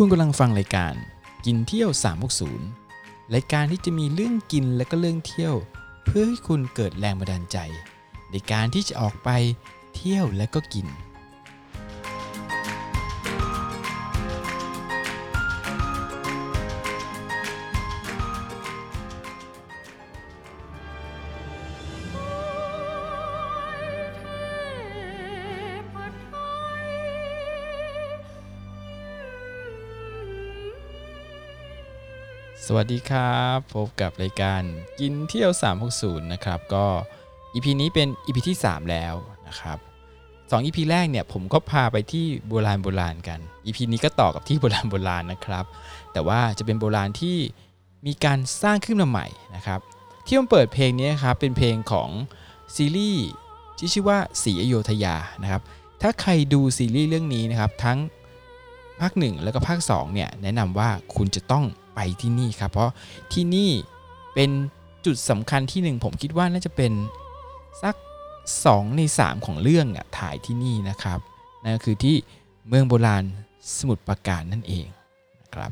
คุณกำลังฟังรายการกินเที่ยว 360 รายการที่จะมีเรื่องกินและก็เรื่องเที่ยว เพื่อให้คุณเกิดแรงบันดาลใจ ในการที่จะออกไปเที่ยวและก็กิน สวัสดีครับ พบกับรายการกินเที่ยว 360 นะครับ ก็ EP นี้เป็น EP ที่ 3 แล้วนะครับ2 EP แรกเนี่ยผมก็พาไปที่โบราณโบราณกัน EP นี้ก็ต่อกับที่โบราณโบราณนะครับ แต่ว่าจะเป็นโบราณที่มีการสร้างขึ้นมาใหม่นะครับ ที่ผมเปิดเพลงนี้ครับเป็นเพลงของซีรีส์ที่ชื่อว่าสีอโยธยานะครับ ถ้าใครดูซีรีส์เรื่องนี้นะครับทั้งภาค 1 แล้วก็ภาค2เนี่ยแนะนำว่าคุณจะต้อง ไปที่นี่ครับ เพราะที่นี่เป็นจุดสำคัญที่หนึ่งผมคิดว่าน่าจะเป็นสัก 2 ใน 3 ของเรื่องอะถ่ายที่นี่นะครับนั่นก็คือที่เมืองโบราณสมุทรปราการนั่นเองนะครับ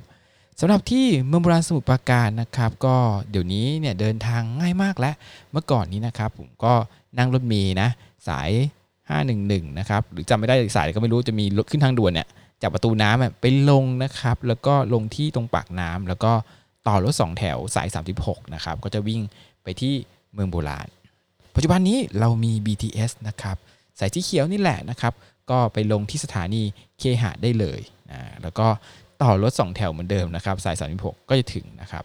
สำหรับที่เมืองโบราณสมุทรปราการนะครับ ก็เดี๋ยวนี้เนี่ยเดินทางง่ายมากแล้วเมื่อก่อนนี้นะครับ ผมก็นั่งรถเมล์นะสาย 511 นะครับ หรือจำไม่ได้สายก็ไม่รู้จะมีรถขึ้นทางด่วนเนี่ย จากประตูน้ำไปลงนะครับ แล้วก็ลงที่ตรงปากน้ำแล้วก็ต่อรถ2แถวสาย 36 นะครับ ก็จะวิ่งไปที่เมืองโบราณ ปัจจุบันนี้เรามี BTS นะครับสายสีเขียวนี่แหละนะครับ ก็ไปลงที่สถานีเคหะได้เลยนะแล้วก็ต่อรถ2แถวเหมือนเดิมนะครับสาย 36 ก็จะถึงนะครับ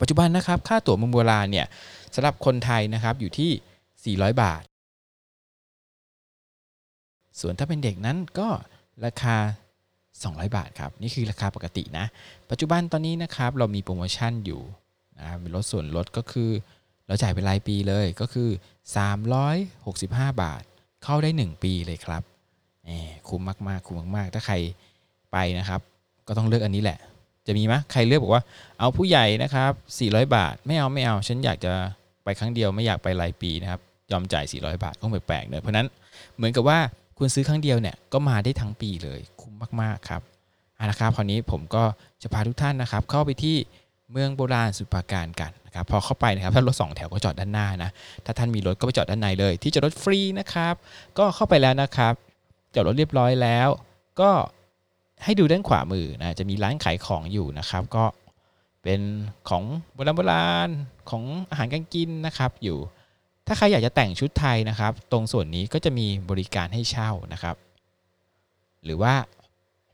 ปัจจุบันนะครับค่าตั๋วเมืองโบราณเนี่ยสำหรับคนไทยนะครับอยู่ที่ 400 บาท ส่วนถ้าเป็นเด็กนั้นก็ ราคา 200 บาทครับ นี่คือราคาปกตินะ ปัจจุบันตอนนี้นะครับเรามีโปรโมชั่นอยู่นะครับลดส่วนลดก็คือ เราจ่ายเป็นรายปีเลยก็คือ 365 บาท เข้าได้ 1 ปีเลยครับแหมคุ้มมากๆคุ้มมากๆ ถ้าใครไปนะครับ ก็ต้องเลือกอันนี้แหละ จะมีไหมใครเลือกบอกว่า เอาผู้ใหญ่นะครับ 400 บาท ไม่เอาไม่เอา ฉันอยากจะไปครั้งเดียวไม่อยากไปรายปีนะครับ ยอมจ่าย 400 บาทก็แปลกๆเนอะเพราะนั้นเหมือนกับว่า คุณซื้อครั้งเดียวเนี่ยก็มาได้ทั้งปีเลยคุ้มมากๆครับเอาละครับคราวนี้ผมก็จะพาทุกท่านนะครับ เข้าไปที่เมืองโบราณสุปาการกันนะครับพอเข้าไปนะครับถ้ารถสองแถวก็จอดด้านหน้านะถ้าท่านมีรถก็ไปจอดด้านในเลย ที่จอดรถฟรีนะครับ ก็เข้าไปแล้วนะครับจอดรถเรียบร้อยแล้ว ก็ให้ดูด้านขวามือนะจะมีร้านขายของอยู่นะครับ ก็เป็นของโบราณโบราณของอาหารการกินนะครับอยู่ ถ้าใครอยากจะแต่งชุดไทยนะครับ ตรงส่วนนี้ก็จะมีบริการให้เช่านะครับ หรือว่า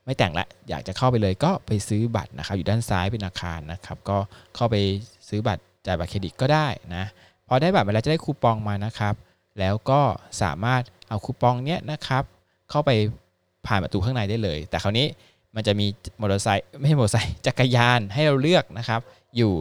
ไม่แต่งละอยากจะเข้าไปเลยก็ไปซื้อบัตรนะครับ อยู่ด้านซ้ายเป็นอาคารนะครับ ก็เข้าไปซื้อบัตรจ่ายบัตรเครดิตก็ได้นะพอได้บัตรมาแล้วจะได้คูปองมานะครับ แล้วก็สามารถเอาคูปองเนี้ยนะครับ เข้าไปผ่านประตูข้างในได้เลย แต่คราวนี้มันจะมีมอเตอร์ไซค์ไม่ใช่มอเตอร์ไซค์จักรยานให้เราเลือกนะครับ อยู่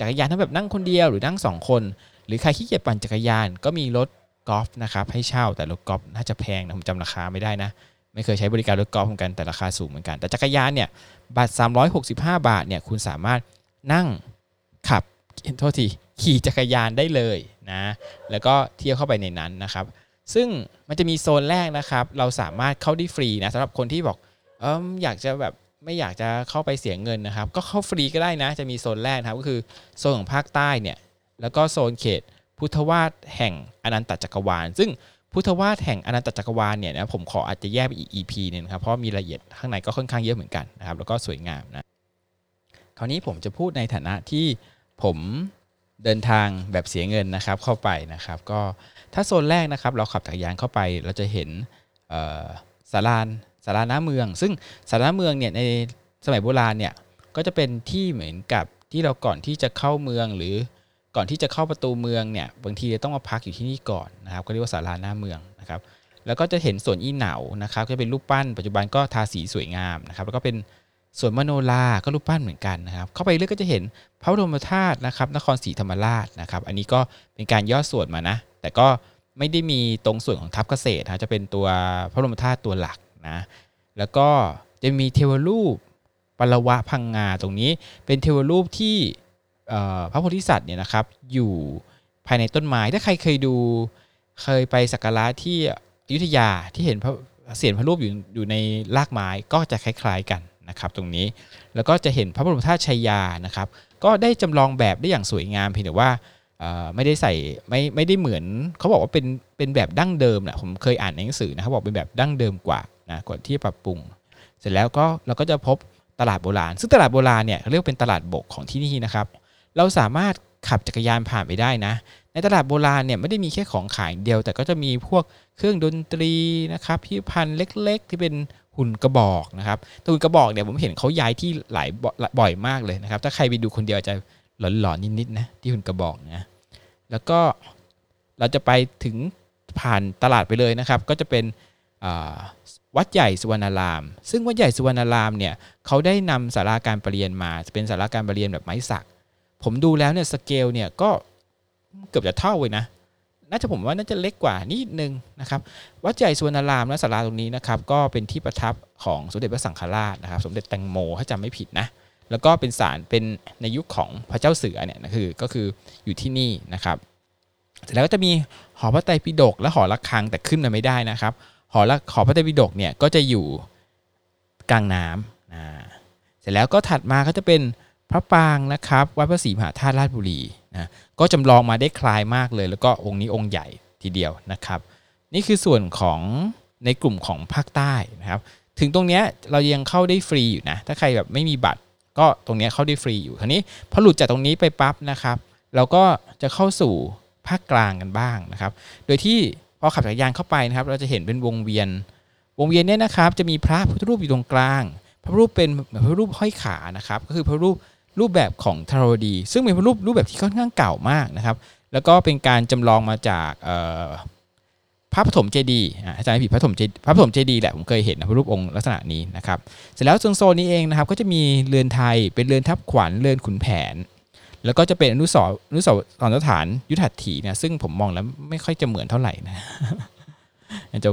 จักรยานทั้งแบบนั่งคนเดียวหรือนั่งสองคน รือใครขี้เกียจปั่นจักรยาน ก็มีรถกอล์ฟนะครับให้เช่าแต่รถกอล์ฟน่าจะแพงนะผมจำราคาไม่ได้นะ ไม่เคยใช้บริการรถกอล์ฟเหมือนกันแต่ราคาสูงเหมือนกัน แต่จักรยานเนี่ยบัตร 365 บาทเนี่ยคุณสามารถนั่งขับโทษทีขี่จักรยานได้เลยนะแล้วก็เที่ยวเข้าไปในนั้นนะครับ ซึ่งมันจะมีโซนแรกนะครับ เราสามารถเข้าได้ฟรีนะสำหรับคนที่บอกเอออยากจะแบบไม่อยากจะเข้าไปเสียเงินนะครับ ก็เข้าฟรีก็ได้นะ จะมีโซนแรกครับก็คือโซนของภาคใต้เนี่ย แล้วก็โซนเขต พุทธวาสแห่งอนันตจักรวาล ซึ่งพุทธวาสแห่งอนันตจักรวาลเนี่ยนะผมขออาจจะแยกไปอีก EP นึงนะครับเพราะมีรายละเอียดข้างในก็ค่อนข้างเยอะเหมือนกันนะครับแล้วก็สวยงามนะคราวนี้ผมจะพูดในฐานะที่ผมเดินทางแบบเสียเงินนะครับเข้าไปนะครับ ก็ถ้าโซนแรกนะครับ เราขับจักรยานเข้าไปเราจะเห็นสารานสาราหน้าเมือง ซึ่งสาราน้าเมืองเนี่ยในสมัยโบราณเนี่ยก็จะเป็นที่เหมือนกับที่เราก่อนที่จะเข้าเมืองหรือ ก่อนที่จะเข้าประตูเมืองเนี่ยบางทีต้องมาพักอยู่ที่นี่ก่อนนะครับก็เรียกว่าศาลาหน้าเมืองนะครับแล้วก็จะเห็นสวนอีเหนานะครับก็เป็นรูปปั้นปัจจุบันก็ทาสีสวยงามนะครับแล้วก็เป็นสวนมโนราก็รูปปั้นเหมือนกันนะครับ เข้าไปเรื่อยก็จะเห็นพระบรมธาตุนะครับนครศรีธรรมราชนะครับ อันนี้ก็เป็นการย่อส่วนมานะ แต่ก็ไม่ได้มีตรงส่วนของทัพเกษตรนะจะเป็นตัวพระบรมธาตุตัวหลักนะแล้วก็จะมีเทวรูปปรวะพังงาตรงนี้ เป็นเทวรูปที่ พระโพธิสัตว์เนี่ยนะครับอยู่ภายในต้นไม้ถ้าใครเคยดูเคยไปสักการะที่อยุธยาที่เห็นพระเสียนพระรูปอยู่อยู่ในรากไม้ก็จะคล้ายๆกันนะครับตรงนี้แล้วก็จะเห็นพระบรมธาตุชัยยานะครับ ก็ได้จำลองแบบได้อย่างสวยงามเพียงแต่ว่าไม่ได้ใส่ไม่ไม่ได้เหมือนเขาบอกว่าเป็นเป็นแบบดั้งเดิมนะผมเคยอ่านในหนังสือนะครับบอกเป็นแบบดั้งเดิมกว่านะก่อนที่ปรับปรุง เสร็จแล้วก็เราก็จะพบตลาดโบราณ ซึ่งตลาดโบราณเนี่ยเรียกเป็นตลาดบกของที่นี่นะครับ เราสามารถขับจักรยานผ่านไปได้นะ ในตลาดโบราณเนี่ยไม่ได้มีแค่ของขายเดียว แต่ก็จะมีพวกเครื่องดนตรีนะครับพิพิธภัณฑ์เล็ก ๆ ที่เป็นหุ่นกระบอกนะครับตัวหุ่นกระบอกเนี่ยผมเห็นเขาย้ายที่หลายบ่อยมากเลยนะครับ ถ้าใครไปดูคนเดียวจะหลอนๆนิดๆนะที่หุ่นกระบอกนะแล้วก็เราจะไปถึงผ่านตลาดไปเลยนะครับ ก็จะเป็นวัดใหญ่สุวรรณาราม ซึ่งวัดใหญ่สุวรรณารามเนี่ยเขาได้นำสาราการประเรียนมา จะเป็นสาราการประเรียนแบบไม้สัก ผมดูแล้วเนี่ยสเกลเนี่ยก็เกือบจะเท่าเลยนะน่าจะผมว่าน่าจะเล็กกว่านิดนึงนะครับวัดใหญ่สุวรรณารามและศาลาตรงนี้นะครับก็เป็นที่ประทับของสมเด็จพระสังฆราชนะครับ สมเด็จแตงโมถ้าจำไม่ผิดนะแล้วก็เป็นศาลเป็นในยุคของพระเจ้าเสือเนี่ยนะคือก็คืออยู่ที่นี่นะครับเสร็จแล้วก็จะมีหอพระไตรปิฎกและหอระฆังแต่ขึ้นมาไม่ได้นะครับ หอละหอพระไตรปิฎกเนี่ยก็จะอยู่กลางน้ำนะเสร็จแล้วก็ถัดมาก็จะเป็น พระปางนะครับวัดพระศรีมหาธาตุราชบุรีนะก็จำลองมาได้คลายมากเลย แล้วก็องค์นี้องค์ใหญ่ทีเดียวนะครับ นี่คือส่วนของในกลุ่มของภาคใต้นะครับ ถึงตรงนี้เรายังเข้าได้ฟรีอยู่นะ ถ้าใครแบบไม่มีบัตรก็ตรงนี้เข้าได้ฟรีอยู่ทีนี้พอหลุดจากตรงนี้ไปปั๊บนะครับ เราก็จะเข้าสู่ภาคกลางกันบ้างนะครับ โดยที่พอขับจักรยานเข้าไปนะครับ เราจะเห็นเป็นวงเวียน วงเวียนเนี่ยนะครับ จะมีพระพุทธรูปอยู่ตรงกลาง พระรูปเป็นพระรูปห้อยขานะครับ ก็คือพระรูป รูปแบบของทารดี ซึ่งเป็นรูปรูปแบบที่ค่อนข้างเก่ามากนะครับ แล้วก็เป็นการจำลองมาจากพระปฐมเจดีอาจารย์ผิดพระปฐมเจพระปฐมเจดีแหละผมเคยเห็นนะรูปองค์ลักษณะนี้นะครับ เสร็จแล้วโซนนี้เองนะครับ ก็จะมีเรือนไทยเป็นเรือนทับขวัญเรือนขุนแผน แล้วก็จะเป็นอนุสรอนุสรสถานยุทธถีเนี่ยซึ่งผมมองแล้วไม่ค่อยจะเหมือนเท่าไหร่นะจะ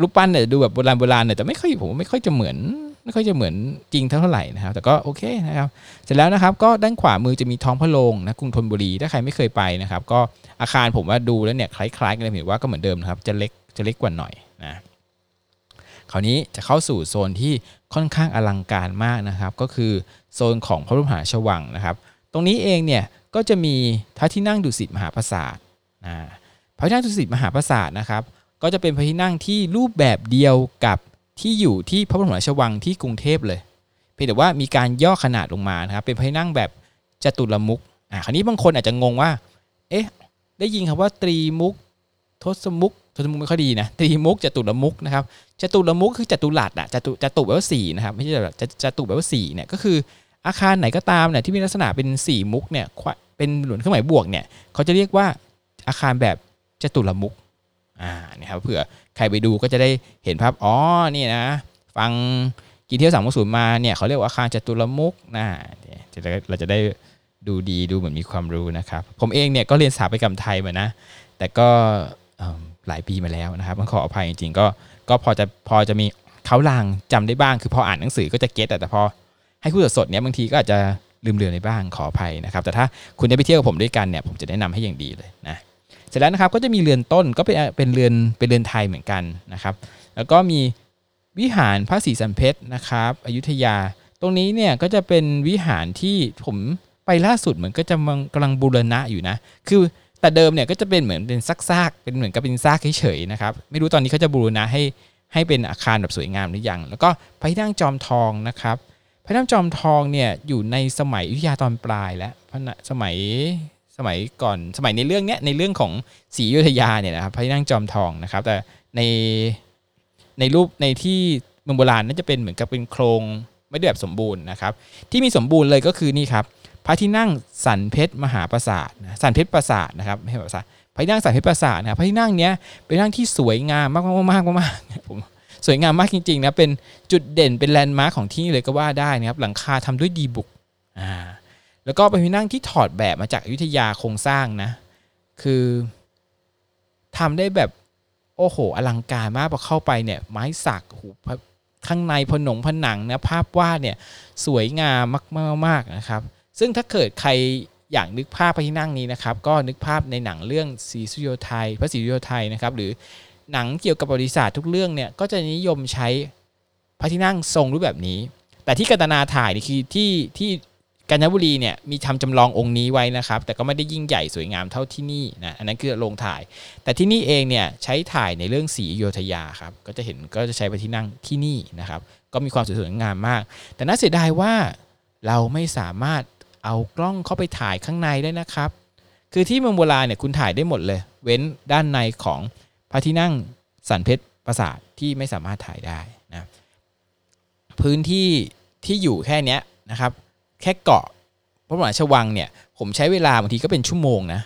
รูปปั้นเนี่ยดูแบบโบราณโบราณเนี่ยแต่ไม่ค่อยผมไม่ค่อยจะเหมือน ไม่ค่อยจะเหมือนจริงเท่าไหร่นะครับ แต่ก็โอเคนะครับ เสร็จแล้วนะครับ ก็ด้านขวามือจะมีท้องพระโรงนะกรุงธนบุรี ถ้าใครไม่เคยไปนะครับ ก็อาคารผมว่าดูแล้วเนี่ยคล้ายๆกันเลยเห็นว่าก็เหมือนเดิมนะครับ จะเล็กจะเล็กกว่าหน่อยนะคราวนี้จะเข้าสู่โซนที่ค่อนข้างอลังการมากนะครับ ก็คือโซนของพระบรมหาชวังนะครับ ตรงนี้เองเนี่ยก็จะมีพระที่นั่งดุสิตมหาปราสาทนะพระที่นั่งดุสิตมหาปราสาทนะครับ ก็จะเป็นพระที่นั่งที่รูปแบบเดียวกับ ที่อยู่ที่พระบรมราชวังที่กรุงเทพเลย เพียงแต่ว่ามีการย่อขนาดลงมานะครับ เป็นพระนั่งแบบจตุรมุกอ่าคราวนี้บางคนอาจจะงงว่า เอ๊ะ ได้ยินคำว่าตรีมุกทศมุกทศมุกไม่ค่อยดีนะตรีมุกจตุรมุกนะครับจตุรมุกคือจตุรัสอะจตุจตุแปลว่าสี่นะครับไม่ใช่แบบจตุแปลว่าสี่เนี่ยก็คืออาคารไหนก็ตามเนี่ยที่มีลักษณะเป็นสี่มุกเนี่ยเป็นหลวนเครื่องหมายบวกเนี่ยเขาจะเรียกว่าอาคารแบบจตุรมุก อ่านี่ครับเผื่อใครไปดูก็จะได้เห็นภาพอ๋อนี่นะ ฟังกินเที่ยวสามศูนย์มาเนี่ยเขาเรียกว่าอาคารจตุรมุกนะเราจะได้ดูดีดูเหมือนมีความรู้นะครับ ผมเองเนี่ยก็เรียนสถาปัตยกรรมไทยมานะ แต่ก็หลายปีมาแล้วนะครับมันขออภัยจริงๆ ก็ก็พอจะพอจะมีเขาลางจำได้บ้าง คือพออ่านหนังสือก็จะเก็ตแต่พอให้คู่สดเนี่ยบางทีก็อาจจะลืมเลือนในบ้างขออภัยนะครับ แต่ถ้าคุณได้ไปเที่ยวกับผมด้วยกันเนี่ยผมจะแนะนำให้อย่างดีเลยนะ ร็จแล้วนะครับก็จะมีเรือนต้นก็เป็นเป็นเรือนเป็นเรือนไทยเหมือนกันนะครับ แล้วก็มีวิหารพระศรีสัมเพชรนะครับ อยุธยา ตรงนี้เนี่ยก็จะเป็นวิหารที่ผมไปล่าสุดเหมือนก็จะกำลังบูรณะอยู่นะ คือแต่เดิมเนี่ยก็จะเป็นเหมือนเป็นซากๆเป็นเหมือนกับเป็นซากเฉยๆนะครับ ไม่รู้ตอนนี้เขาจะบูรณะให้ให้เป็นอาคารแบบสวยงามหรือยัง แล้วก็พระที่นั่งจอมทองนะครับพระนั่งจอมทองเนี่ยอยู่ในสมัยอยุธยาตอนปลายแล้วสมัย สมัยก่อนสมัยในเรื่องเนี้ยในเรื่องของศรีอยุธยาเนี่ยนะครับพระที่นั่งจอมทองนะครับ แต่ในในรูปในที่เมืองโบราณน่าจะเป็นเหมือนกับเป็นโครงไม่ได้แบบสมบูรณ์นะครับ ที่มีสมบูรณ์เลยก็คือนี่ครับพระที่นั่งสันเพชรมหาปราสาทสันเพชรปราสาทนะครับไม่ใช่ปราสาทพระที่นั่งสันเพชรปราสาทนะพระที่นั่งเนี้ยเป็นนั่งที่สวยงามมากมากมากมากผมสวยงามมากจริงๆนะเป็นจุดเด่นเป็นแลนด์มาร์คของที่นี่เลยก็ว่าได้นะครับหลังคาทำด้วยดีบุกอ่า แล้วก็เป็นที่นั่งที่ถอดแบบมาจากอยุธยาโครงสร้างนะ คือทำได้แบบโอ้โห อลังการมากพอเข้าไปเนี่ย ไม้สักหูข้างในผนงผนังนะภาพวาดเนี่ยสวยงามมากๆนะครับ ซึ่งถ้าเกิดใครอยากนึกภาพพระที่นั่งนี้นะครับ ก็นึกภาพในหนังเรื่องสีสุโยไทยพระศรีสุโยไทยนะครับ หรือหนังเกี่ยวกับประวัติศาสตร์ทุกเรื่องเนี่ยก็จะนิยมใช้พระที่นั่งทรงรูปแบบนี้ แต่ที่กัตนาถ่ายนี่คือที่ที่ กาญจนบุรีเนี่ยมีทำจำลององค์นี้ไว้นะครับ แต่ก็ไม่ได้ยิ่งใหญ่สวยงามเท่าที่นี่นะอันนั้นคือโรงถ่าย แต่ที่นี่เองเนี่ยใช้ถ่ายในเรื่องสีอโยธยาครับก็จะเห็นก็จะใช้ไปที่นั่งที่นี่นะครับ ก็มีความสวยงามมาก แต่น่าเสียดายว่าเราไม่สามารถเอากล้องเข้าไปถ่ายข้างในได้นะครับ คือที่เมืองโบราณเนี่ยคุณถ่ายได้หมดเลย เว้นด้านในของพระที่นั่งสันเพชรปราสาทที่ไม่สามารถถ่ายได้นะพื้นที่ที่อยู่แค่นี้นะครับ แค่เกาะพระมหาชวังเนี่ยผมใช้เวลาบางทีก็เป็นชั่วโมงนะ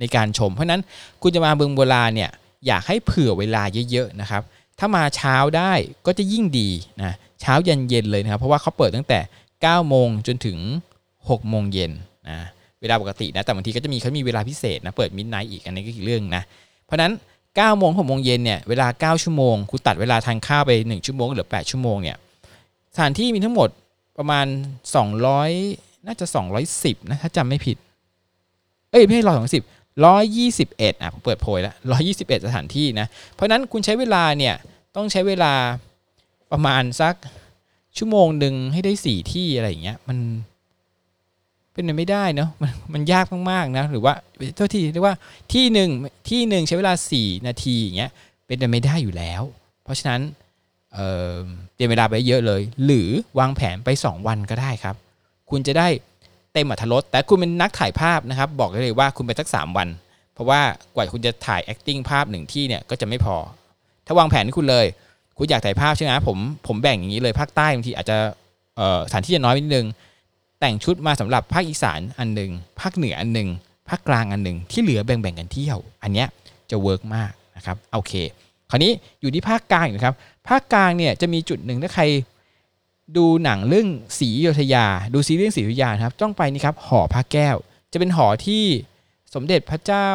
ในการชม เพราะนั้นคุณจะมาเมืองโบราณเนี่ยอยากให้เผื่อเวลาเยอะๆนะครับถ้ามาเช้าได้ก็จะยิ่งดีนะเช้าเย็นเย็นเลยนะครับเพราะว่าเขาเปิดตั้งแต่ 9 โมงจนถึง 6 โมงเย็นนะเวลาปกตินะแต่บางทีก็จะมีเขามีเวลาพิเศษนะเปิดมิดไนท์อีกอันนี้ก็อีกเรื่องนะเพราะฉะนั้น9โมง6โมงเย็นเนี่ยเวลา 9 ชั่วโมงคุณตัดเวลาทานข้าวไป 1 ชั่วโมงเหลือ 8 ชั่วโมงเนี่ยสถานที่มีทั้งหมด ประมาณ 200 น่าจะ 210 นะ ถ้าจำไม่ผิด เอ้ย ไม่ใช่ร้อยสองสิบร้อยยี่สิบเอ็ดอะผมเปิดโพยแล้วร้อยี่สิบเอ็ดสถานที่นะ เพราะนั้นคุณใช้เวลาเนี่ย ต้องใช้เวลาประมาณสักชั่วโมงหนึ่งให้ได้สี่ที่อะไรอย่างเงี้ย มันเป็นไปไม่ได้เนาะมันมันยากมากๆนะ หรือว่าโทษทีเรียกว่าที่หนึ่งที่หนึ่งใช้เวลาสี่นาทีอย่างเงี้ย เป็นไปไม่ได้อยู่แล้ว เพราะฉะนั้น เตรียมเวลาไปเยอะเลย หรือวางแผนไป 2 วันก็ได้ครับ คุณจะได้เต็มอัธรสแต่คุณเป็นนักถ่ายภาพนะครับ บอกได้เลยว่าคุณไปสักสามวัน เพราะว่ากว่าคุณจะถ่าย acting ภาพหนึ่งที่เนี่ยก็จะไม่พอ ถ้าวางแผนให้คุณเลย คุณอยากถ่ายภาพใช่ไหมผมผมแบ่งอย่างนี้เลยภาคใต้บางทีอาจจะสถานที่จะน้อยนิดนึง แต่งชุดมาสำหรับภาคอีสานอันหนึ่งภาคเหนืออันหนึ่งภาคกลางอันหนึ่งที่เหลือแบ่งๆกันเที่ยว อันเนี้ยจะ work มากนะครับโอเค คราวนี้อยู่ที่ภาคกลางนะครับ ภาคกลางเนี่ยจะมีจุดหนึ่งถ้าใครดูหนังเรื่องศรีอโยธยา ดูซีรีส์ศรีอโยธยาครับต้องไปนี่ครับหอพระแก้ว จะเป็นหอที่สมเด็จพระเจ้า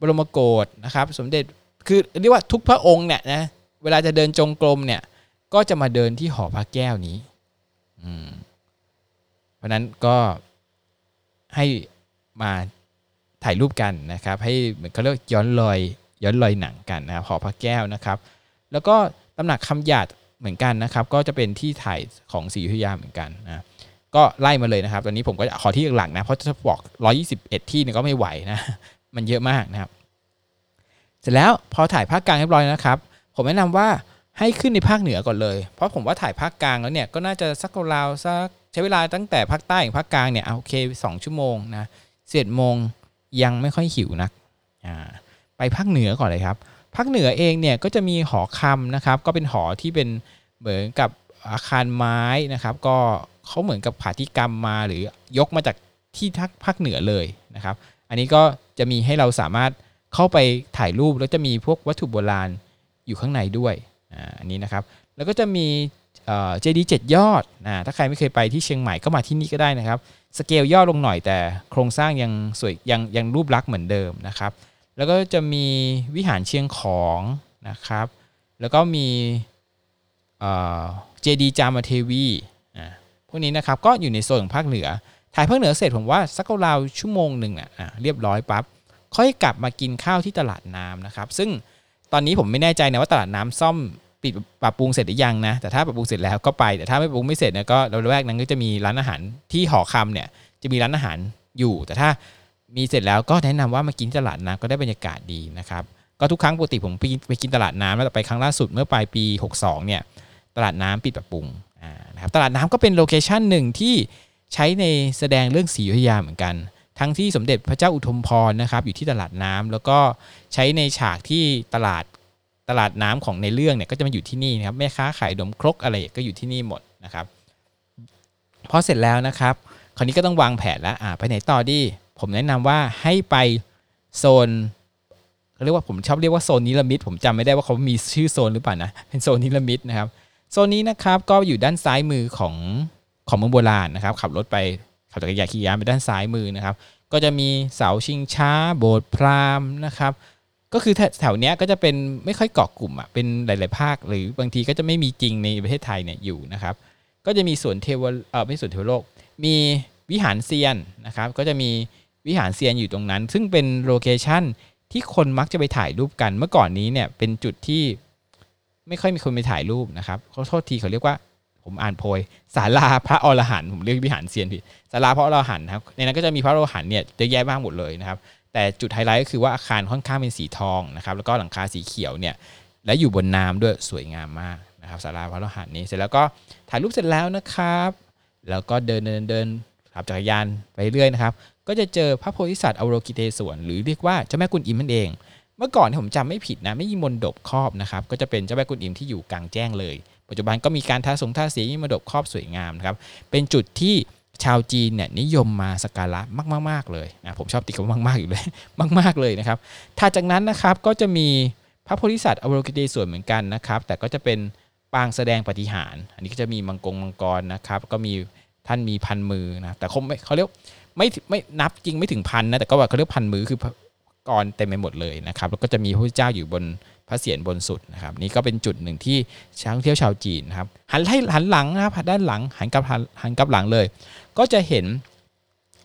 บรมโกศนะครับ สมเด็จคือเรียกว่าทุกพระองค์เนี่ยนะเวลาจะเดินจงกรมเนี่ยก็จะมาเดินที่หอพระแก้วนี้อืมเพราะฉะนั้นก็ให้มาถ่ายรูปกันนะครับ ให้เหมือนเขาเรียกย้อนรอย ย้อนรอยหนังกันนะครับหอพระแก้วนะครับ แล้วก็ตำหนักคำหยาดเหมือนกันนะครับ ก็จะเป็นที่ถ่ายของศรีอยุธยาเหมือนกันนะก็ไล่มาเลยนะครับ ตอนนี้ผมก็ขอที่หลักๆนะ เพราะจะบอก 121 ที่เนี่ยก็ไม่ไหวนะ มันเยอะมากนะครับ เสร็จแล้วพอถ่ายภาคกลางเรียบร้อยนะครับ ผมแนะนำว่าให้ขึ้นในภาคเหนือก่อนเลย เพราะผมว่าถ่ายภาคกลางแล้วเนี่ยก็น่าจะสักราวสักใช้เวลาตั้งแต่ภาคใต้ถึงภาคกลางเนี่ยเอาโอเคสองชั่วโมงนะเจ็ดโมงยังไม่ค่อยหิวนักอ่า ไปภาคเหนือก่อนเลยครับภาคเหนือเองเนี่ยก็จะมีหอคำนะครับ ก็เป็นหอที่เป็นเหมือนกับอาคารไม้นะครับ ก็เขาเหมือนกับผาธิกรรมมาหรือยกมาจากที่ทักภาคเหนือเลยนะครับ อันนี้ก็จะมีให้เราสามารถเข้าไปถ่ายรูปแล้วจะมีพวกวัตถุโบราณอยู่ข้างในด้วยอันนี้นะครับ แล้วก็จะมีเจดีเจ็ดยอดนะถ้าใครไม่เคยไปที่เชียงใหม่ก็มาที่นี่ก็ได้นะครับ สเกลย่อลงหน่อยแต่โครงสร้างยังสวยยังยังรูปลักษณ์เหมือนเดิมนะครับ แล้วก็จะมีวิหารเชียงของนะครับ แล้วก็มีเจดีจามเทวีพวกนี้นะครับก็อยู่ในโซนของภาคเหนือ ถ่ายภาคเหนือเสร็จผมว่าสักราวชั่วโมงหนึ่งอะเรียบร้อยปั๊บค่อยกลับมากินข้าวที่ตลาดน้ำนะครับ ซึ่งตอนนี้ผมไม่แน่ใจนะว่าตลาดน้ำซ่อมปิดปรับปรุงเสร็จหรือยังนะแต่ถ้าปรับปรุงเสร็จแล้วก็ไปแต่ถ้าไม่ปรับปรุงไม่เสร็จเนี่ยก็เราแวกนั้นก็จะมีร้านอาหารที่หอคำเนี่ยจะมีร้านอาหารอยู่ แต่ถ้า มีเสร็จแล้วก็แนะนำว่ามากินตลาดน้ำก็ได้บรรยากาศดีนะครับก็ทุกครั้งปกติผมไปไปกินตลาดน้ำแล้วไปครั้งล่าสุดเมื่อปลายปี 62เนี่ยตลาดน้ำปิดปรับปรุงนะครับตลาดน้ำก็เป็นโลเคชันหนึ่งที่ใช้ในแสดงเรื่องศรีอยุธยาเหมือนกัน ทั้งที่สมเด็จพระเจ้าอุทุมพรนะครับอยู่ที่ตลาดน้ำแล้วก็ใช้ในฉากที่ตลาดตลาดน้ำของในเรื่องเนี่ยก็จะมาอยู่ที่นี่นะครับแม่ค้าขายดมครกอะไรก็อยู่ที่นี่หมดนะครับพอเสร็จแล้วนะครับ คราวนี้ก็ต้องวางแผนแล้วอ่าไปไหนต่อดี ผมแนะนำว่าให้ไปโซนเรียกว่าผมชอบเรียกว่าโซนนิรมิตผมจำไม่ได้ว่าเขามีชื่อโซนหรือเปล่านะเป็นโซนนิรมิตนะครับโซนนี้นะครับก็อยู่ด้านซ้ายมือของของเมืองโบราณนะครับ ขับรถไปขับจักรยานขี่ยานไปด้านซ้ายมือนะครับ ก็จะมีเสาชิงช้า โบสถ์พราหมณ์นะครับก็คือแถวเนี้ยก็จะเป็นไม่ค่อยเกาะกลุ่มอะเป็นหลาย ๆ ภาค หรือบางทีก็จะไม่มีจริงในประเทศไทยเนี่ยอยู่นะครับ ก็จะมีสวนเทวเออไม่สวนเทวโลก มีวิหารเซียนนะครับ ก็จะมี วิหารเซียนอยู่ตรงนั้น ซึ่งเป็น location ที่คนมักจะไปถ่ายรูปกันเมื่อก่อนนี้เนี่ยเป็นจุดที่ไม่ค่อยมีคนไปถ่ายรูปนะครับเขาโทษทีเขาเรียกว่าผมผมอ่านโพยศาลาพระอรหันต์ผมเรียกวิหารเซียนผิดศาลาพระอรหันต์ครับในนั้นก็จะมีพระอรหันต์เนี่ยเยอะแยะมากหมดเลยนะครับ แต่จุดไฮไลท์ก็คือว่าอาคารค่อนข้างเป็นสีทองนะครับ แล้วก็หลังคาสีเขียวเนี่ยและอยู่บนน้ำด้วยสวยงามมากนะครับศาลาพระอรหันต์นี้เสร็จแล้วก็ถ่ายรูปเสร็จแล้วนะครับ แล้วก็เดินเดินเดินขับจักรยานไปเรื่อยนะครับ ก็จะเจอพระโพธิสัตว์อโรกิเตศวรหรือเรียกว่าเจ้าแม่กุนอิมนั่นเอง เมื่อก่อนที่ผมจำไม่ผิดนะไม่มีมนดบครอบนะครับก็จะเป็นเจ้าแม่กุนอิมที่อยู่กลางแจ้งเลย ปัจจุบันก็มีการทาสงทาสีมีมนดบครอบสวยงามนะครับเป็นจุดที่ชาวจีนเนี่ยนิยมมาสักการะมากๆเลยนะผมชอบติดคำว่ามาก ๆ อยู่เลย มาก ๆ เลยนะครับถัดจากนั้นนะครับก็จะมีพระโพธิสัตว์อวโรกิเตศวรเหมือนกันนะครับแต่ก็จะเป็นปางแสดงปฏิหาร อันนี้ก็จะมีมังกรมังกรนะครับก็มีท่านมีพันมือนะแต่เขาไม่เขาเรียก ไม่ไม่นับจริงไม่ถึงพันนะแต่ก็ว่าเขาเรียกพันมือคือกรเต็มไปหมดเลยนะครับ แล้วก็จะมีพระเจ้าอยู่บนพระเศียรบนสุดนะครับ นี่ก็เป็นจุดหนึ่งที่ชาวท่องเที่ยวชาวจีนนะครับหันให้หันหลังนะครับด้านหลังหันกลับหันกลับหลังเลย ก็จะเห็น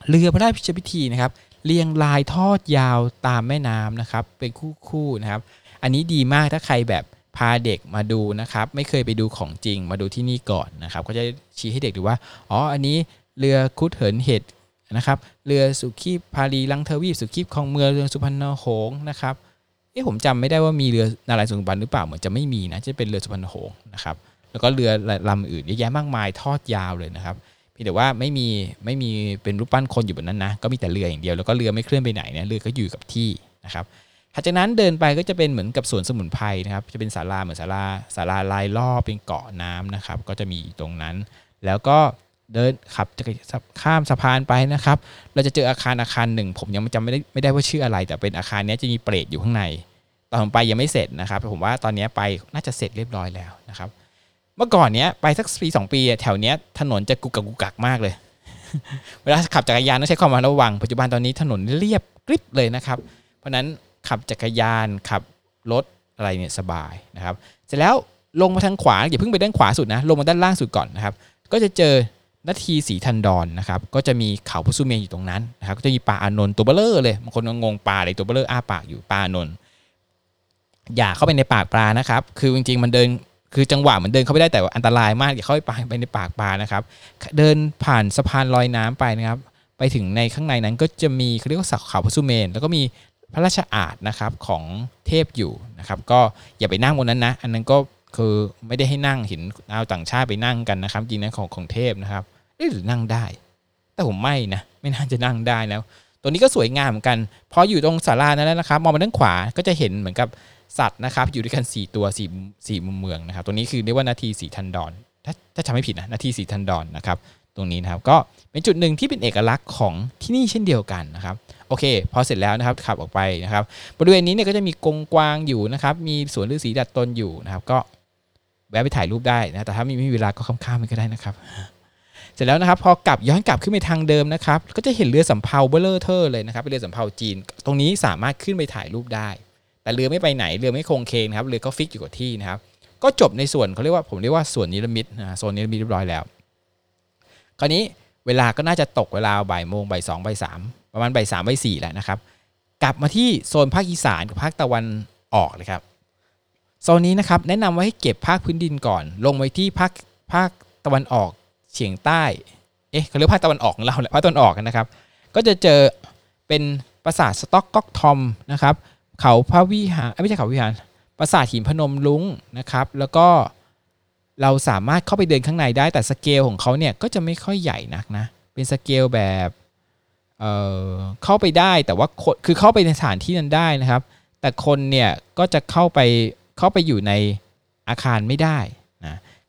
เรือพระราชพิธีนะครับเรียงรายทอดยาวตามแม่น้ำนะครับ เป็นคู่ๆนะครับ อันนี้ดีมากถ้าใครแบบพาเด็กมาดูนะครับ ไม่เคยไปดูของจริงมาดูที่นี่ก่อนนะครับ ก็จะชี้ให้เด็กดูว่า อ๋อ อันนี้เรือคุดเหินเห็ด นะครับเรือสุขีพารีลังเทวีสุขีพคลองเมืองเรือสุพรรณหงษ์นะครับเอ๊ะผมจำไม่ได้ว่ามีเรือนารายสุพรรณหรือเปล่าเหมือนจะไม่มีนะจะเป็นเรือสุพรรณหงษ์นะครับแล้วก็เรือลำอื่นเยอะแยะมากมายทอดยาวเลยนะครับเพียงแต่ว่าไม่มีไม่มีเป็นรูปปั้นคนอยู่บนนั้นนะก็มีแต่เรืออย่างเดียวแล้วก็เรือไม่เคลื่อนไปไหนนะเรือก็อยู่กับที่นะครับถัดจากนั้นเดินไปก็จะเป็นเหมือนกับสวนสมุนไพรนะครับจะเป็นศาลาเหมือนศาลาศาลาลายรอบเป็นเกาะน้ำนะครับก็จะมีตรงนั้น แล้วก็ เดินขับจะข้ามสะพานไปนะครับ เราจะเจออาคารอาคารหนึ่ง ผมยังจำไม่ได้ไม่ได้ว่าชื่ออะไร แต่เป็นอาคารนี้จะมีเปรตอยู่ข้างใน ตอนผมไปยังไม่เสร็จนะครับผมว่าตอนนี้ไปน่าจะเสร็จเรียบร้อยแล้วนะครับ เมื่อก่อนเนี้ยไปสักปีสองปีแถวเนี้ยถนนจะกุกกักกุกกักมากเลย เวลาขับจักรยานต้องใช้ความระวัง ปัจจุบันตอนนี้ถนนเรียบกริบเลยนะครับ เพราะนั้นขับจักรยานขับรถอะไรเนี่ยสบายนะครับ เสร็จแล้วลงมาทางขวาอย่าเพิ่งไปด้านขวาสุดนะ ลงมาด้านล่างสุดก่อนนะครับ ก็จะเจอ นาทีสีทันดอนนะครับก็จะมีเขาพระสุเมรุอยู่ตรงนั้นนะครับก็จะมีปลาอานนท์ตัวเบ้อเร่อเลยบางคนงงปลาอะไรตัวเบ้อเร่ออ้าปากอยู่ปลาอานนท์อย่าเข้าไปในปากปลานะครับ คือจริงๆมันเดินคือจังหวะมันเดินเข้าไปได้แต่ว่าอันตรายมากอย่าเข้าไปไปในปากปลานะครับ เดินผ่านสะพานลอยน้ำไปนะครับ ไปถึงในข้างในนั้นก็จะมีเขาเรียกว่าสักเขาพุสุเมน แล้วก็มีพระราชอาณนะครับของเทพอยู่นะครับ ก็อย่าไปนั่งบนนั้นนะ อันนั้นก็คือไม่ได้ให้นั่งเห็นชาต่างชาติไปนั่งกันนะครับจริงนะของของเทพนะครับ หรือนั่งได้ แต่ผมไม่นะ ไม่น่าจะนั่งได้แล้ว ตัวนี้ก็สวยงามเหมือนกันพออยู่ตรงศาลานั้นแล้วนะครับ มองมาด้านขวาก็จะเห็นเหมือนกับสัตว์นะครับ อยู่ด้วยกัน 4 ตัว4 4มุมเมืองนะครับ ตัวนี้คือเรียกว่านาทีสีทันดอน ถ้าถ้าจำไม่ผิดนะนาทีสีทันดอนนะครับ ตรงนี้นะครับ ก็เป็นจุดหนึ่งที่เป็นเอกลักษณ์ของที่นี่เช่นเดียวกันนะครับโอเค พอเสร็จแล้วนะครับขับออกไปนะครับ บริเวณนี้เนี่ยก็จะมีกงกวางอยู่นะครับ มีสวนฤาษีดัดตนอยู่นะครับ ก็แวะไปถ่ายรูปได้นะแต่ถ้าไม่มีเวลาก็ข้ามๆไปก็ได้นะครับ เสร็จแล้วนะครับพอกลับย้อนกลับขึ้นไปทางเดิมนะครับก็จะเห็นเรือสำเภาเบ้อเร่อเท่อเลยนะครับเป็นเรือสำเภาจีน ตรงนี้สามารถขึ้นไปถ่ายรูปได้ แต่เรือไม่ไปไหนเรือไม่โคลงเคลงนะครับเรือก็ fix อยู่กับที่นะครับก็จบในส่วนเขาเรียกว่าผมเรียกว่าส่วนนิรมิตนะโซนนิรมิตเรียบร้อยแล้ว คราวนี้เวลาก็น่าจะตกเวลาบ่ายโมงบ่ายสองบ่ายสามประมาณบ่ายสามบ่ายสี่แล้วนะครับ กลับมาที่โซนภาคอีสานกับภาคตะวันออกเลยครับโซนนี้นะครับแนะนำว่าให้เก็บภาคพื้นดินก่อน ลงไปที่ภาคภาคตะวันออก เฉียงใต้ เอ๊ะเขาเรียกภาคตะวันออกของเราแหละภาคตะวันออกนะครับ ก็จะเจอเป็นปราสาทสต็อกก๊อกทอมนะครับ เขาพระวิหารไม่ใช่เขาวิหาร ปราสาทหินพนมลุงนะครับ แล้วก็เราสามารถเข้าไปเดินข้างในได้แต่สเกลของเขาเนี่ยก็จะไม่ค่อยใหญ่นักนะ เป็นสเกลแบบเอ่อเข้าไปได้แต่ว่าคือเข้าไปในสถานที่นั้นได้นะครับ แต่คนเนี่ยก็จะเข้าไปเข้าไปอยู่ในอาคารไม่ได้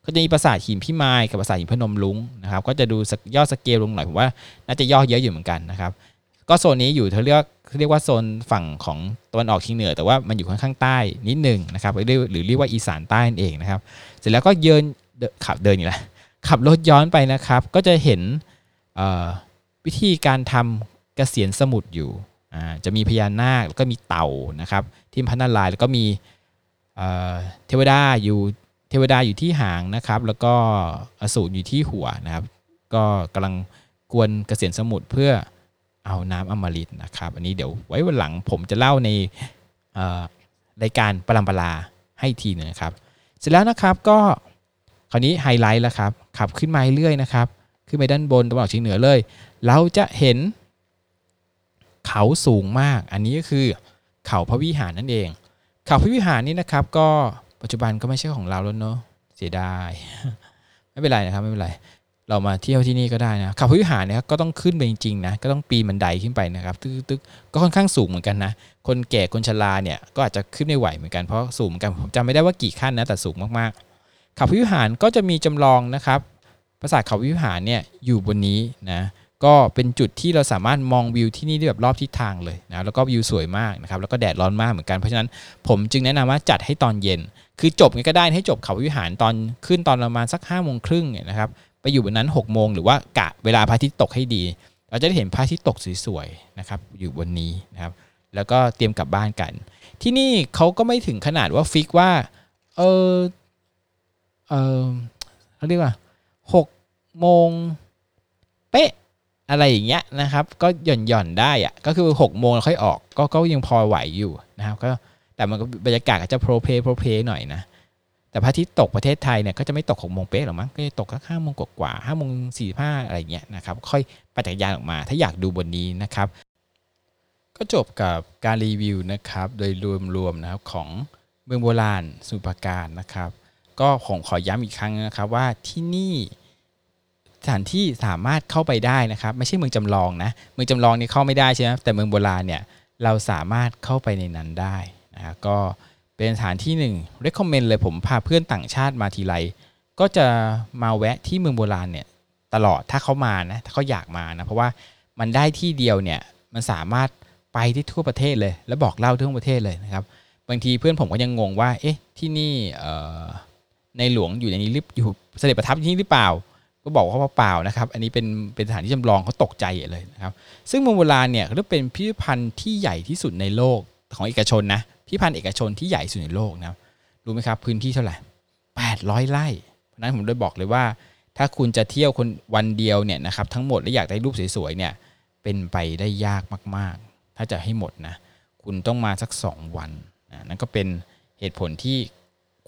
ก็จะมีปราสาทหินพิมายกับปราสาทหินพนมลุงนะครับ ก็จะดูย่อสเกลลงหน่อยผมว่าน่าจะย่อเยอะอยู่เหมือนกันนะครับ ก็โซนนี้อยู่เขาเรียกเรียกว่าโซนฝั่งของตะวันออกเฉียงเหนือ แต่ว่ามันอยู่ค่อนข้างใต้นิดหนึ่งนะครับหรือหรือเรียกว่าอีสานใต้นั่นเองนะครับ เสร็จแล้วก็เยินขับเดินอยู่แล้วขับรถย้อนไปนะครับ ก็จะเห็นวิธีการทำเกษียณสมุทรอยู่จะมีพญานาคแล้วก็มีเต่านะครับที่พันนาลายแล้วก็มีเทวดาอยู่ เทวดาอยู่ที่หางนะครับ แล้วก็อสูรอยู่ที่หัวนะครับ ก็กำลังกวนเกษียณสมุทรเพื่อเอาน้ำอมฤตนะครับ อันนี้เดี๋ยวไว้วันหลังผมจะเล่าในรายการปรำปลาให้ทีนึงครับ เสร็จแล้วนะครับก็คราวนี้ไฮไลท์แล้วครับขับขึ้นมาเรื่อยนะครับ ขึ้นไปด้านบนตะวันออกเฉียงเหนือเลย เราจะเห็นเขาสูงมาก อันนี้ก็คือเขาพระวิหารนั่นเอง เขาพระวิหารนี่นะครับก็ ปัจจุบันก็ไม่ใช่ของเราแล้วเนาะเสียดายไม่เป็นไรนะครับไม่เป็นไร เรามาเที่ยวที่นี่ก็ได้นะเขาพระวิหารเนี่ยก็ต้องขึ้นไปจริงๆนะก็ต้องปีนบันไดขึ้นไปนะครับตึ๊กๆก็ค่อนข้างสูงเหมือนกันนะ คนแก่คนชราเนี่ยก็อาจจะขึ้นไม่ไหวเหมือนกันเพราะสูงเหมือนกันผมจำไม่ได้ว่ากี่ขั้นนะแต่สูงมากๆเขาพระวิหารก็จะมีจำลองนะครับปราสาทเขาวิหารเนี่ยอยู่บนนี้นะก็เป็นจุดที่เราสามารถมองวิวที่นี่ได้แบบรอบทิศทางเลยนะแล้วก็วิวสวยมากนะครับแล้วก็แดดร้อนมากเหมือนกันเพราะฉะนั้นผมจึงแนะนำว่าจัดให้ตอนเย็น คือจบกันก็ได้ให้จบเขาวิหารตอนขึ้นตอนประมาณสัก5้าโมงครึ่งเนี่ยนะครับไปอยู่บนนั้น6กโมงหรือว่ากะเวลาพระอาทิตย์ตกให้ดี เราจะได้เห็นพระอาทิตย์ตกสวยๆนะครับอยู่บนนี้นะครับ แล้วก็เตรียมกลับบ้านกัน ที่นี่เขาก็ไม่ถึงขนาดว่าฟิกว่า เออเออเขาเรียกว่าหกโมงเป๊ะอะไรอย่างเงี้ยนะครับ ก็หย่อนหย่อนได้อะก็คือ6กโมงค่อยออกก็ก็ยังพอไหวอยู่นะครับ ก็ แต่มันก็บรรยากาศก็จะโปรเพโปรเพหน่อยนะ แต่พระอาทิตย์ตกประเทศไทยเนี่ยก็จะไม่ตกหกโมงเป๊ะหรอกมั้งก็จะตกสักห้าโมงกว่าห้าโมงสี่ห้าอะไรเงี้ยนะครับ ค่อยปั่นจักยานออกมา ถ้าอยากดูบนนี้นะครับ ก็จบกับการรีวิวนะครับ โดยรวมๆนะครับของเมืองโบราณสุพรปราการนะครับ ก็ของขอย้ำอีกครั้งนะครับว่าที่นี่สถานที่สามารถเข้าไปได้นะครับ ไม่ใช่เมืองจำลองนะ เมืองจำลองนี่เข้าไม่ได้ใช่ไหมแต่เมืองโบราณเนี่ยเราสามารถเข้าไปในนั้นได้ นะก็เป็นสถานที่หนึ่ง recommend เลยผมพาเพื่อนต่างชาติมาทีไรก็จะมาแวะที่เมืองโบราณเนี่ยตลอดถ้าเขามานะถ้าเขาอยากมานะเพราะว่ามันได้ที่เดียวเนี่ยมันสามารถไปได้ทั่วประเทศเลย แล้วบอกเล่าทั่วประเทศเลยนะครับบางทีเพื่อนผมก็ยังงงว่าเอ๊ะที่นี่ในหลวงอยู่ในนี้หรืออยู่เสด็จประทับที่นี่หรือเปล่า ก็บอกว่าเปล่านะครับ อันนี้เป็นเป็นสถานที่จำลองเขาตกใจเลยนะครับซึ่งเมืองโบราณเนี่ยเรียกเป็นพิพิธภัณฑ์ที่ใหญ่ที่สุดในโลก ของเอกชนนะพิพิธภัณฑ์เอกชนที่ใหญ่สุดในโลกนะรู้ไหมครับพื้นที่เท่าไหร่800ไร่เพราะนั้นผมเลยบอกเลยว่า ถ้าคุณจะเที่ยวคนวันเดียวเนี่ยนะครับทั้งหมดและอยากได้รูปสวยๆเนี่ยเป็นไปได้ยากมากๆ ถ้าจะให้หมดนะคุณต้องมาสัก 2 วันนะนั่นก็เป็นเหตุผลที่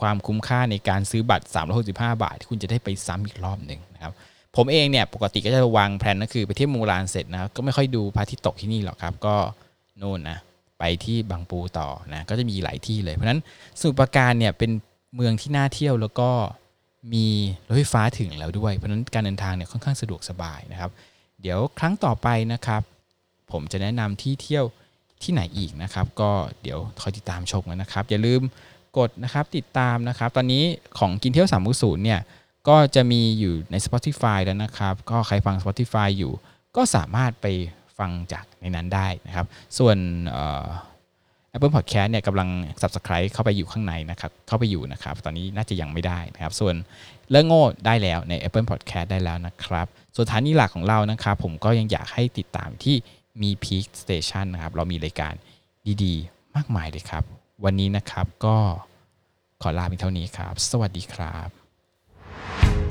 ความคุ้มค่าในการซื้อบัตร 365 บาท ที่คุณจะได้ไปซ้ำอีกรอบหนึ่งนะครับผมเองเนี่ยปกติก็จะวางแผนก็คือไปเที่ยวเมูลานเสร็จนะก็ไม่ค่อยดูพระอาทิตย์ตกที่นี่หรอกครับก็โน่นนะ ไปที่บางปูต่อนะก็จะมีหลายที่เลย เพราะนั้นสุปราการเนี่ยเป็นเมืองที่น่าเที่ยวแล้วก็มีรถไฟฟ้าถึงแล้วด้วย เพราะนั้นการเดินทางเนี่ยค่อนข้างสะดวกสบายนะครับ เดี๋ยวครั้งต่อไปนะครับ ผมจะแนะนำที่เที่ยวที่ไหนอีกนะครับ ก็เดี๋ยวคอยติดตามชมกันนะครับ อย่าลืมกดนะครับติดตามนะครับ ตอนนี้ของกินเที่ยว3ามศูนย์เนี่ยก็จะมีอยู่ใน Spotify แล้วนะครับ ก็ใครฟัง Spotify อยู่ ก็สามารถไป ฟังจากในนั้นได้นะครับ ส่วนเอ่อ Apple Podcast เนี่ยกำลัง Subscribe เข้าไปอยู่ข้างในนะครับ เข้าไปอยู่นะครับ ตอนนี้น่าจะยังไม่ได้นะครับ ส่วนเรื่องโง่ได้แล้วใน Apple Podcast ได้แล้วนะครับ ส่วนฐานีหลักของเรานะครับ ผมก็ยังอยากให้ติดตามที่มี Peak Station นะครับ เรามีรายการดีๆ มากมายเลยครับ วันนี้นะครับก็ขอลาเพียงเท่านี้ครับ สวัสดีครับ